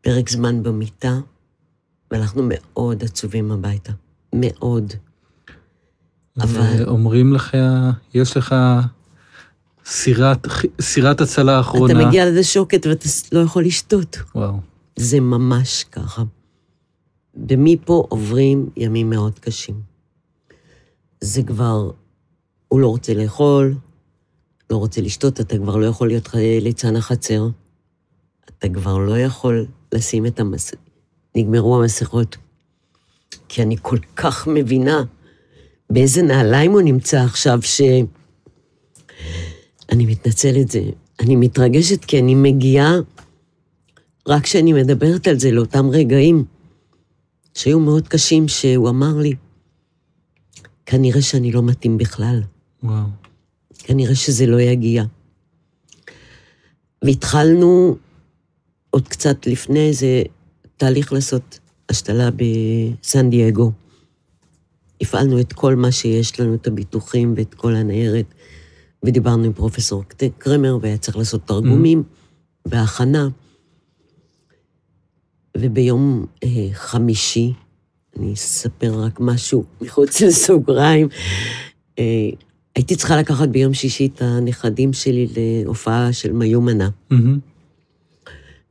פרק זמן במיטה, ואנחנו מאוד עצובים הביתה. מאוד. אבל- אומרים לך, יש לך סירת, סירת הצלה האחרונה. אתה מגיע לזה שוקת ואתה לא יכול לשתות. וואו. זה ממש ככה. ומפה עוברים ימים מאוד קשים. זה כבר, הוא לא רוצה לאכול, לא רוצה לשתות, אתה כבר לא יכול להיות ליצן החצר. אתה כבר לא יכול לשים את המס... נגמרו המסכות. כי אני כל כך מבינה באיזה נעליים הוא נמצא עכשיו, ש... אני מתנצלת, זה... אני מתרגשת כי אני מגיעה רק כשאני מדברת על זה, לאותם רגעים שהיו מאוד קשים, שהוא אמר לי, כנראה שאני לא מתאים בכלל, וואו. כנראה שזה לא יגיע. והתחלנו עוד קצת לפני איזה תהליך לעשות השתלה בסן דייגו. הפעלנו את כל מה שיש לנו, את הביטוחים ואת כל הניירת, ודיברנו עם פרופסור קרמר, והיה צריך לעשות תרגומים בהכנה. וביום אה, חמישי, אני אספר רק משהו מחוץ לסוגריים, אה, הייתי צריכה לקחת ביום שישי את הנכדים שלי להופעה של מיומנה.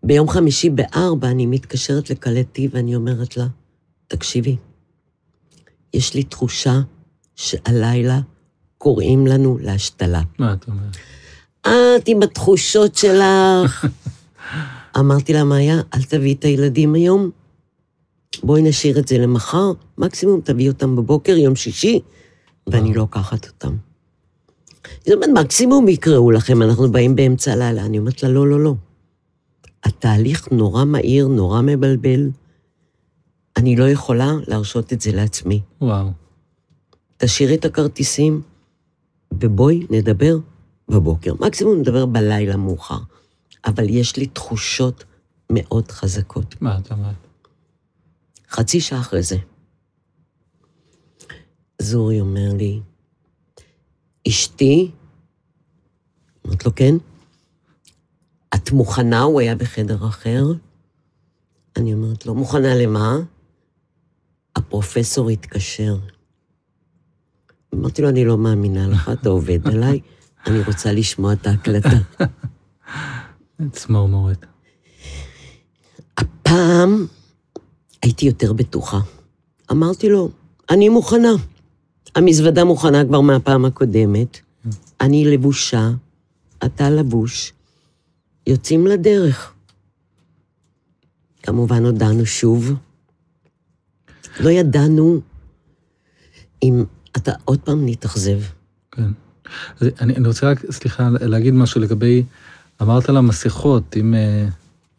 ביום חמישי בארבע אני מתקשרת לקלטי ואני אומרת לה, תקשיבי, יש לי תחושה שהלילה קוראים לנו להשתלה. מה אתה אומר? את עם התחושות שלך. אמרתי לה, מאיה, אל תביאי את הילדים היום, בואי נשאיר את זה למחר, מקסימום תביאי אותם בבוקר, יום שישי, ואני לוקחת אותם. זאת אומרת, מקסימום יקראו לכם, אנחנו באים באמצע הלילה. אני אומרת לה, לא, לא, לא. התהליך נורא מהיר, נורא מבלבל. אני לא יכולה להרשות את זה לעצמי. וואו. תשאירי את הכרטיסים, ובואי נדבר בבוקר. מקסימום נדבר בלילה מאוחר. אבל יש לי תחושות מאוד חזקות. מה את אומרת? חצי שעה אחרי זה, זורי אומר לי, אשתי, אמרת לו, כן? את מוכנה? הוא היה בחדר אחר. אני אומרת לו, מוכנה למה? הפרופסור התקשר. אמרתי לו, אני לא מאמינה לך, אתה עובד עליי, אני רוצה לשמוע את ההקלטה. צמרמורת. הפעם הייתי יותר בטוחה. אמרתי לו, אני מוכנה. המזוודה מוכנה כבר מהפעם הקודמת. אני לבושה, אתה לבוש. יוצאים לדרך. כמובן הודענו שוב. לא ידענו אם אתה עוד פעם נתאכזב. כן. אני, אני רוצה רק, סליחה, להגיד משהו לגבי, אמרת על המסכות, אם uh,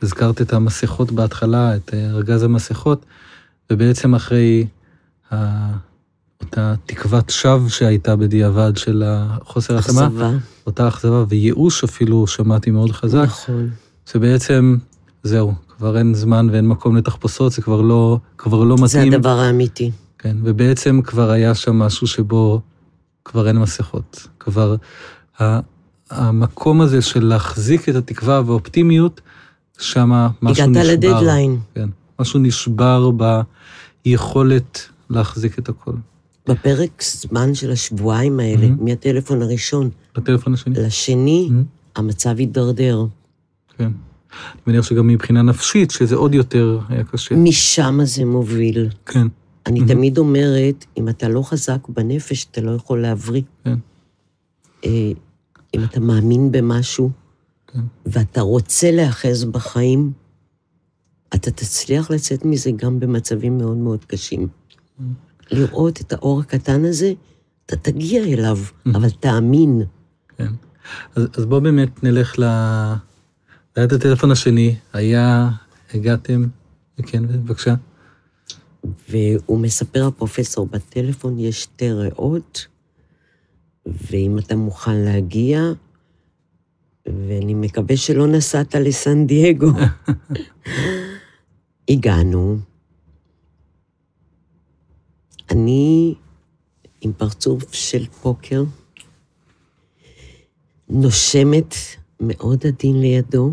הזכרת את המסכות בהתחלה, את ארגז המסכות, ובעצם אחרי uh, אותה תקוות שווא שהייתה בדיעבד של החוסר התאמה. אותה אכזבה וייאוש אפילו, שמעתי מאוד חזק, נכון. שבעצם, זהו, כבר אין זמן ואין מקום לתחפושות, זה כבר לא, כבר לא זה מתאים. הדבר האמיתי. כן, ובעצם כבר היה שם משהו שבו כבר אין מסכות. כבר ה- המקום הזה של להחזיק את התקווה והאופטימיות, שם משהו הגעת נשבר. לדדליין. כן, משהו נשבר ביכולת להחזיק את הכל. בפרק זמן של השבועיים האלה, Mhm. מהטלפון הראשון בטלפון השני. לשני, Mhm. המצב הידרדר. כן. אני מניח שגם מבחינה נפשית, שזה עוד יותר היה קשה. משם זה מוביל. כן, אני Mhm. תמיד אומרת, אם אתה לא חזק בנפש, אתה לא יכול להבריא. כן. אם אתה מאמין במשהו, כן. ואתה רוצה להיאחז בחיים, אתה תצליח לצאת מזה גם במצבים מאוד מאוד קשים. לראות את האור הקטן הזה, אתה תגיע אליו, אבל תאמין. כן. אז, אז בואו באמת נלך ל... היה את הטלפון השני, היה, הגעתם, כן, בבקשה. והוא מספר, הפרופסור, בטלפון יש שתי ריאות, ואם אתה מוכן להגיע, ואני מקווה שלא נסעת לסן דייגו. הגענו. אני עם פרצוף של פוקר, נושמת מאוד עדין לידו,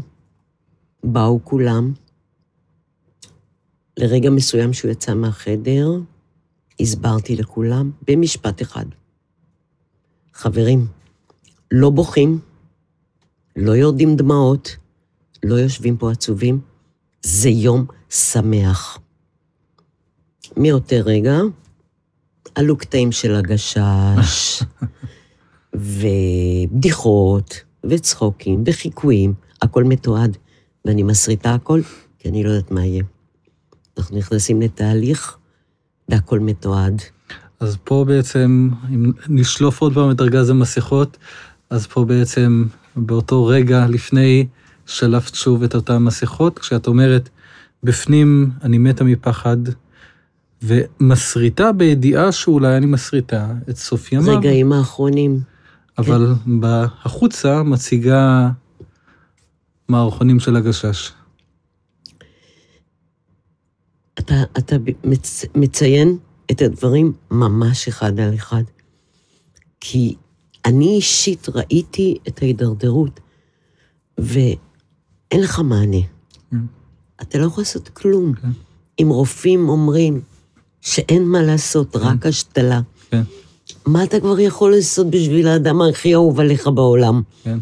באו כולם. לרגע מסוים שהוא יצא מהחדר, הסברתי לכולם במשפט אחד. חברים, לא בוכים, לא יורדים דמעות, לא יושבים פה עצובים, זה יום שמח. מאותו רגע עלו קטעים של הגשש, ובדיחות, וצחוקים, וחיקויים, הכל מתועד, ואני מסריטה הכל, כי אני לא יודעת מה יהיה. אנחנו נכנסים לתהליך, והכל מתועד. אז פה בעצם, אם נשלוף עוד פעם את ארגז המסכות, אז פה בעצם, באותו רגע לפני, שלפת שוב את אותן מסכות, כשאת אומרת, בפנים אני מתה מפחד, ומסריטה בידיעה שאולי אני מסריטה את סוף ימיו, רגעים האחרונים. אבל החוצה מציגה מערכונים של הגשש. אתה, אתה מצ, מציין את הדברים ממש אחד על אחד. כי אני אישית ראיתי את ההידרדרות, ואין לך מענה. Mm. אתה לא יכול לעשות כלום. כן. אם רופאים אומרים שאין מה לעשות, רק השתלה, כן, מה אתה כבר יכול לעשות בשביל האדם הכי אהוב עליך בעולם? כן.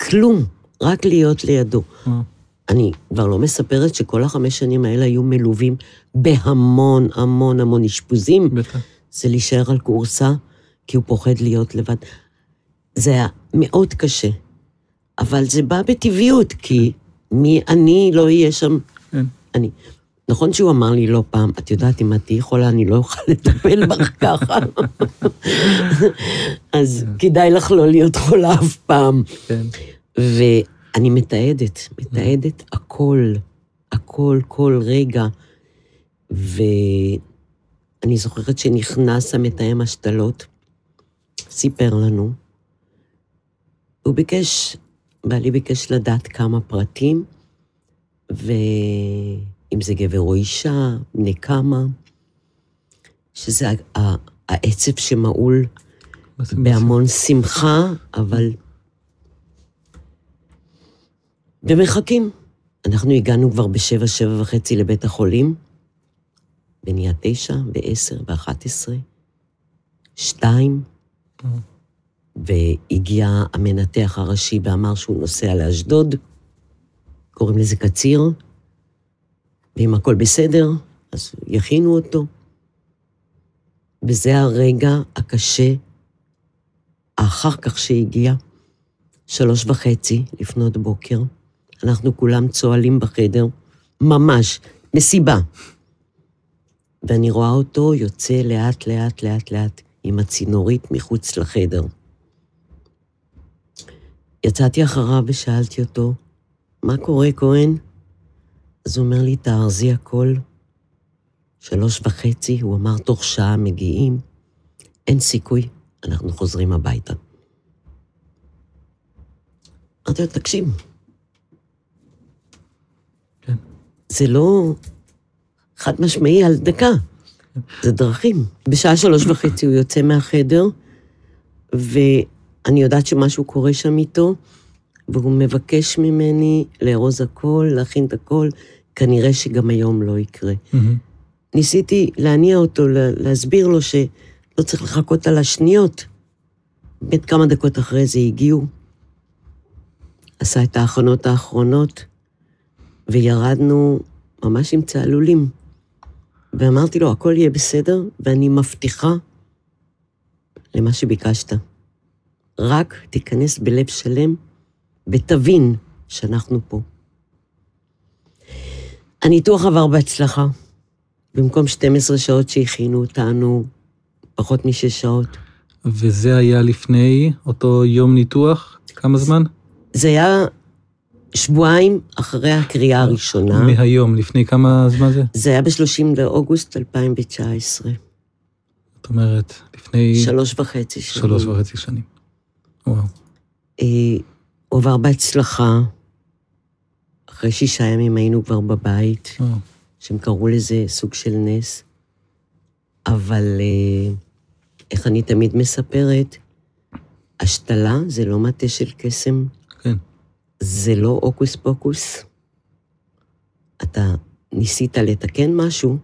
כלום, רק להיות לידו. אה, אני כבר לא מספרת שכל החמש שנים האלה היו מלווים בהמון המון המון אשפוזים. בטח. זה להישאר על כורסה, כי הוא פוחד להיות לבד. זה היה מאוד קשה, אבל זה בא בטבעיות, כי מי אני לא אהיה שם. כן. אני. נכון שהוא אמר לי לא פעם, את יודעת, אם את תהיי חולה, אני לא אוכל לטפל בך ככה. אז כדאי לך לא להיות חולה אף פעם. כן. ואני מתעדת, מתעדת הכל, הכל, כל רגע. ואני זוכרת שנכנס המתאם השתלות, סיפר לנו, הוא ביקש, בעלי ביקש לדעת כמה פרטים, ואם זה גבר או אישה, בני כמה, שזה העצב שמעול בהמון שמחה, אבל... ומחכים. אנחנו הגענו כבר בשבע, שבע וחצי לבית החולים, ונהיה תשע, ועשר, ואחת עשרה, שתיים, והגיע המנתח הראשי ואמר שהוא נוסע לאשדוד, קוראים לזה קציר, ואם הכל בסדר, אז יכינו אותו. וזה הרגע הקשה אחר כך שהגיע, שלוש וחצי לפנות בוקר, אנחנו כולם צוהלים בחדר, ממש, מסיבה. ואני רואה אותו יוצא לאט, לאט, לאט, לאט, עם הצינורית מחוץ לחדר. יצאתי אחריו ושאלתי אותו, מה קורה, כהן? אז הוא אומר לי, תארזי הכל. שלוש וחצי, הוא אמר, תוך שעה מגיעים. אין סיכוי, אנחנו חוזרים הביתה. אמרתי לו, תקשיב, כן. זה לא חד משמעי על דקה, זה דרכים. בשעה שלוש וחצי הוא יוצא מהחדר, ואני יודעת שמשהו קורה שם איתו, והוא מבקש ממני לארוז הכל, להכין את הכל, כנראה שגם היום לא יקרה. ניסיתי להניע אותו, לה- להסביר לו שלא צריך לחכות על השניות. באמת כמה דקות אחרי זה הגיעו, עשה את ההכנות האחרונות, וירדנו ממש עם צהלולים. ואמרתי לו, הכל יהיה בסדר, ואני מבטיחה למה שביקשת. רק תיכנס בלב שלם ותבין שאנחנו פה. הניתוח עבר בהצלחה. במקום 12 שעות שהכינו אותנו, פחות משש שעות. וזה היה לפני אותו יום ניתוח? כמה זמן? זה היה שבועיים אחרי הקריאה הראשונה. מהיום, לפני כמה זמן זה? זה היה ב-30 לאוגוסט 2019. זאת אומרת, לפני שלוש וחצי שנים. שלוש וחצי שנים. וואו. אה, הוא עבר בהצלחה. אחרי שישה ימים היינו כבר בבית, וואו. שהם קראו לזה סוג של נס. אבל אה, איך אני תמיד מספרת, השתלה זה לא מטה של קסם. זה לא הוקוס פוקוס. אתה ניסית לתקן משהו,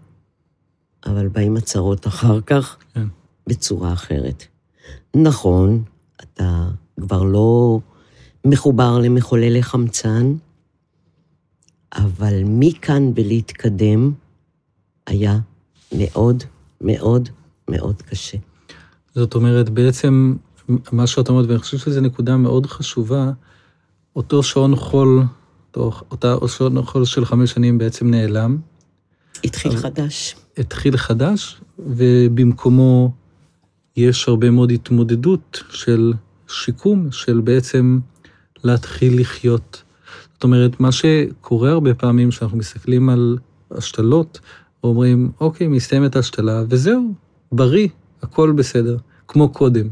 אבל באים הצהרות אחר כך כן. בצורה אחרת. נכון, אתה כבר לא מחובר למחוללי חמצן, אבל מכאן ולהתקדם היה מאוד מאוד מאוד קשה. זאת אומרת, בעצם, מה שאת אומרת, ואני חושב שזו נקודה מאוד חשובה, אותו שעון חול, אותה שעון חול של חמש שנים בעצם נעלם, התחיל חדש. התחיל חדש, ובמקומו יש הרבה מאוד התמודדות של שיקום, של בעצם להתחיל לחיות. זאת אומרת, מה שקורה הרבה פעמים, כשאנחנו מסתכלים על השתלות, אומרים, אוקיי, מסתיימת ההשתלה, וזהו, בריא, הכל בסדר, כמו קודם.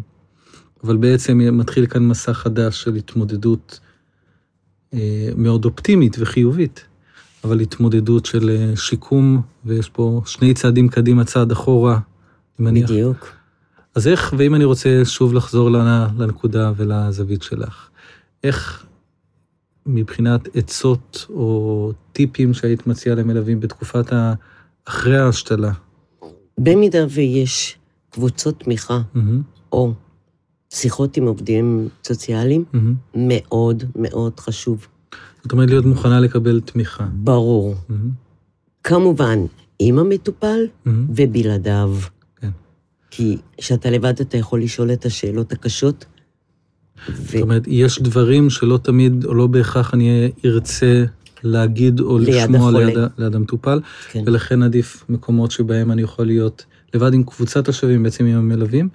אבל בעצם מתחיל כאן מסע חדש של התמודדות מאוד אופטימית וחיובית, אבל התמודדות של אה, שיקום, ויש פה שני צעדים קדימה, צעד אחורה, אני מניח. בדיוק. אז איך, ואם אני רוצה שוב לחזור לנ- לנקודה ולזווית שלך, איך מבחינת עצות או טיפים שהיית מציעה למלווים בתקופת ה... אחרי ההשתלה? במידה ויש קבוצות תמיכה מהמם, או שיחות עם עובדים סוציאליים, מהמם. מאוד מאוד חשוב. זאת אומרת, להיות מוכנה לקבל תמיכה. ברור. מהמם, כמובן, עם המטופל מהמם, ובלעדיו. כן. כי כשאתה לבד אתה יכול לשאול את השאלות הקשות, ו... זאת אומרת, יש דברים שלא תמיד, או לא בהכרח אני ארצה להגיד או ליד לשמוע החולה. ליד, ליד המטופל, כן. ולכן עדיף מקומות שבהם אני יכול להיות לבד עם קבוצת השווים, בעצם עם המלווים.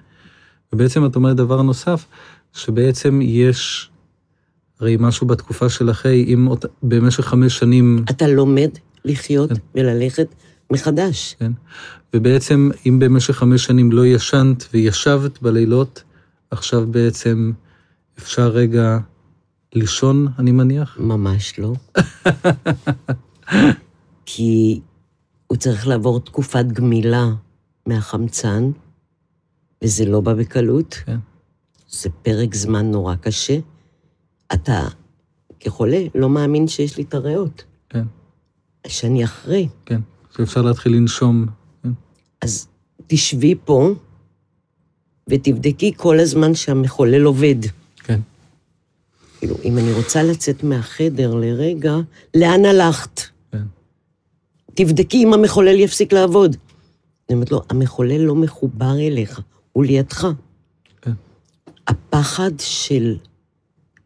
ובעצם את אומרת דבר נוסף, שבעצם יש, הרי משהו בתקופה של אחרי, אם אות- במשך חמש שנים, אתה לומד לחיות כן. וללכת מחדש. כן, ובעצם אם במשך חמש שנים לא ישנת וישבת בלילות, עכשיו בעצם אפשר רגע לישון, אני מניח? ממש לא. כי הוא צריך לעבור תקופת גמילה מהחמצן, וזה לא בא בקלות. כן. זה פרק זמן נורא קשה. אתה, כחולה, לא מאמין שיש לי את הריאות. כן, שאני אחרי. כן. שאפשר להתחיל לנשום. כן. אז תשבי פה ותבדקי כל הזמן שהמחולל עובד. כן. כאילו, אם אני רוצה לצאת מהחדר לרגע, לאן הלכת? כן. תבדקי אם המחולל יפסיק לעבוד. אני אומרת לו, המחולל לא מחובר אליך, הוא לידך. כן. הפחד של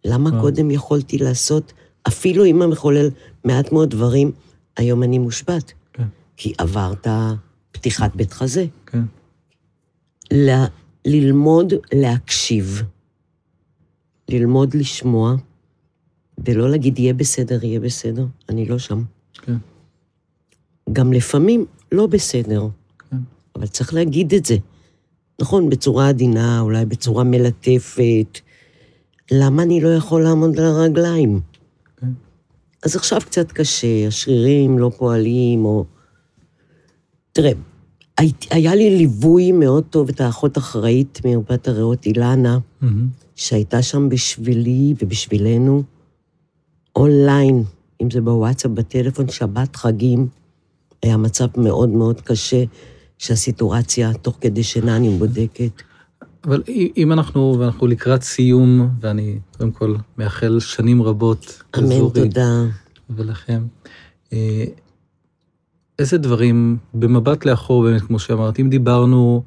למה אה. קודם יכולתי לעשות, אפילו עם המחולל, מעט מאוד דברים, היום אני מושבת. כן. כי עברת פתיחת בית חזה. כן. ל- ללמוד להקשיב, ללמוד לשמוע, ולא להגיד, יהיה בסדר, יהיה בסדר, אני לא שם. כן. גם לפעמים לא בסדר, כן. אבל צריך להגיד את זה. נכון, בצורה עדינה, אולי בצורה מלטפת. למה אני לא יכול לעמוד על הרגליים? כן. אז עכשיו קצת קשה, השרירים לא פועלים, או... תראה, הי- היה לי ליווי מאוד טוב את האחות אחראית מרפאת הריאות אילנה. שהייתה שם בשבילי ובשבילנו, אונליין, אם זה בוואטסאפ, בטלפון, שבת, חגים. היה מצב מאוד מאוד קשה, שהסיטואציה, תוך כדי שינה אני בודקת. אבל אם אנחנו, ואנחנו לקראת סיום, ואני קודם כל מאחל שנים רבות אמן, לזורי תודה. ולכם, אה, איזה דברים, במבט לאחור באמת, כמו שאמרתי, אם דיברנו,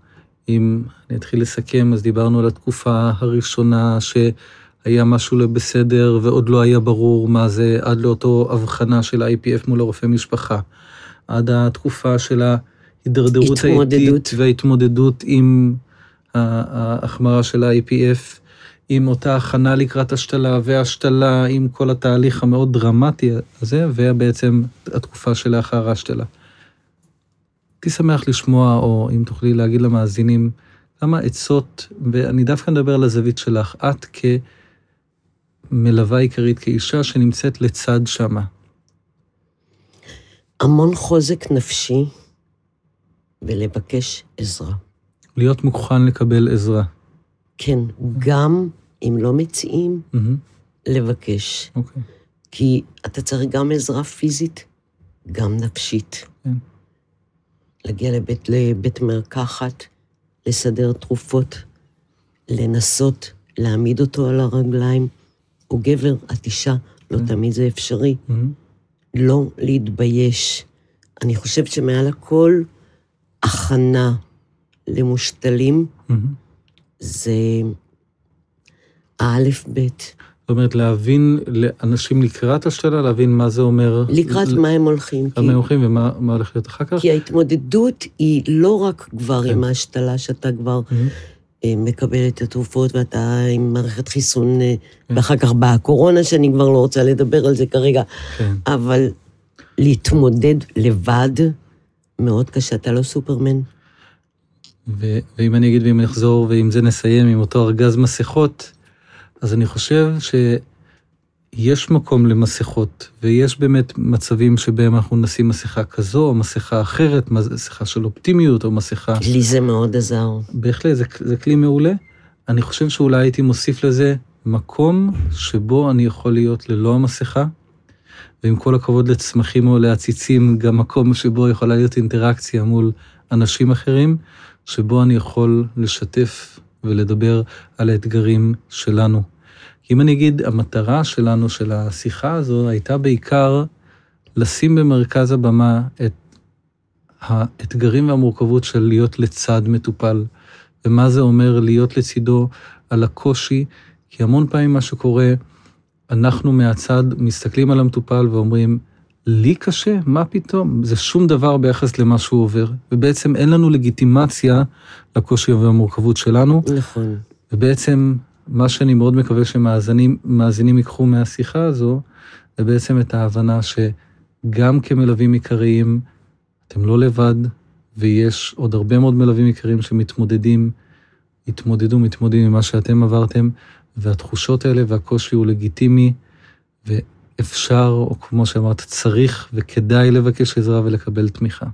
אם אני אתחיל לסכם, אז דיברנו על התקופה הראשונה שהיה משהו לא בסדר ועוד לא היה ברור מה זה, עד לאותו הבחנה של ה-IPF מול הרופא משפחה, עד התקופה של ההידרדרות. האיטית וההתמודדות עם ההחמרה של ה-IPF, עם אותה הכנה לקראת השתלה והשתלה, עם כל התהליך המאוד דרמטי הזה, ובעצם התקופה שלאחר ההשתלה. הייתי שמח לשמוע, או אם תוכלי להגיד למאזינים, כמה עצות, ואני דווקא מדבר על הזווית שלך, את כמלווה עיקרית, כאישה שנמצאת לצד שמה. המון חוזק נפשי ולבקש עזרה. להיות מוכן לקבל עזרה. כן, גם אם לא מציעים, מהמם, לבקש. אוקיי. כי אתה צריך גם עזרה פיזית, גם נפשית. כן. להגיע לבית, לבית מרקחת, לסדר תרופות, לנסות להעמיד אותו על הרגליים. הוא גבר, את אישה, לא כן. תמיד זה אפשרי. מהמם, לא להתבייש. אני חושבת שמעל הכל, הכנה למושתלים מהמם. זה האלף-בית. זאת אומרת, להבין לאנשים לקראת השתלה, להבין מה זה אומר. לקראת מה הם הולכים. כי- כמה הם הולכים ומה מה הולך להיות אחר כך. כי ההתמודדות היא לא רק כבר כן. עם ההשתלה, שאתה כבר אה, מקבל את התרופות ואתה עם מערכת חיסון, אה, כן. ואחר כך באה הקורונה, שאני כבר לא רוצה לדבר על זה כרגע, כן, אבל להתמודד לבד מאוד קשה, אתה לא סופרמן. ו- ואם אני אגיד ואם נחזור ועם זה נסיים עם אותו ארגז מסכות, אז אני חושב שיש מקום למסכות, ויש באמת מצבים שבהם אנחנו נשים מסכה כזו, או מסכה אחרת, מסכה של אופטימיות, או מסכה... לי זה מאוד עזר. בהחלט, זה, זה כלי מעולה. אני חושב שאולי הייתי מוסיף לזה מקום שבו אני יכול להיות ללא המסכה, ועם כל הכבוד לצמחים או לעציצים, גם מקום שבו יכולה להיות אינטראקציה מול אנשים אחרים, שבו אני יכול לשתף ולדבר על האתגרים שלנו. אם אני אגיד, המטרה שלנו, של השיחה הזו, הייתה בעיקר לשים במרכז הבמה את האתגרים והמורכבות של להיות לצד מטופל, ומה זה אומר להיות לצידו על הקושי, כי המון פעמים מה שקורה, אנחנו מהצד מסתכלים על המטופל ואומרים, לי קשה? מה פתאום? זה שום דבר ביחס למה שהוא עובר. ובעצם אין לנו לגיטימציה לקושי והמורכבות שלנו, נכון. ובעצם מה שאני מאוד מקווה שמאזינים מאזינים ייקחו מהשיחה הזו, זה בעצם את ההבנה שגם כמלווים עיקריים, אתם לא לבד, ויש עוד הרבה מאוד מלווים עיקריים שמתמודדים, התמודדו, מתמודדים עם מה שאתם עברתם, והתחושות האלה והקושי הוא לגיטימי, אפשר, או כמו שאמרת, צריך וכדאי לבקש עזרה ולקבל תמיכה.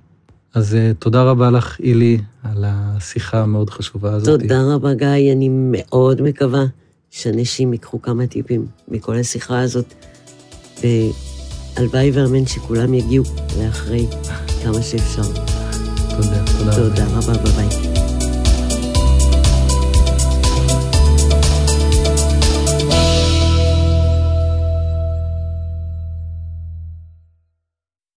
אז uh, תודה רבה לך, אילי, על השיחה המאוד חשובה הזאת. תודה רבה, גיא. אני מאוד מקווה שאנשים ייקחו כמה טיפים מכל השיחה הזאת, והלוואי ואמן שכולם יגיעו לאחרי כמה שאפשר. תודה, תודה. תודה רבה, ביי ביי.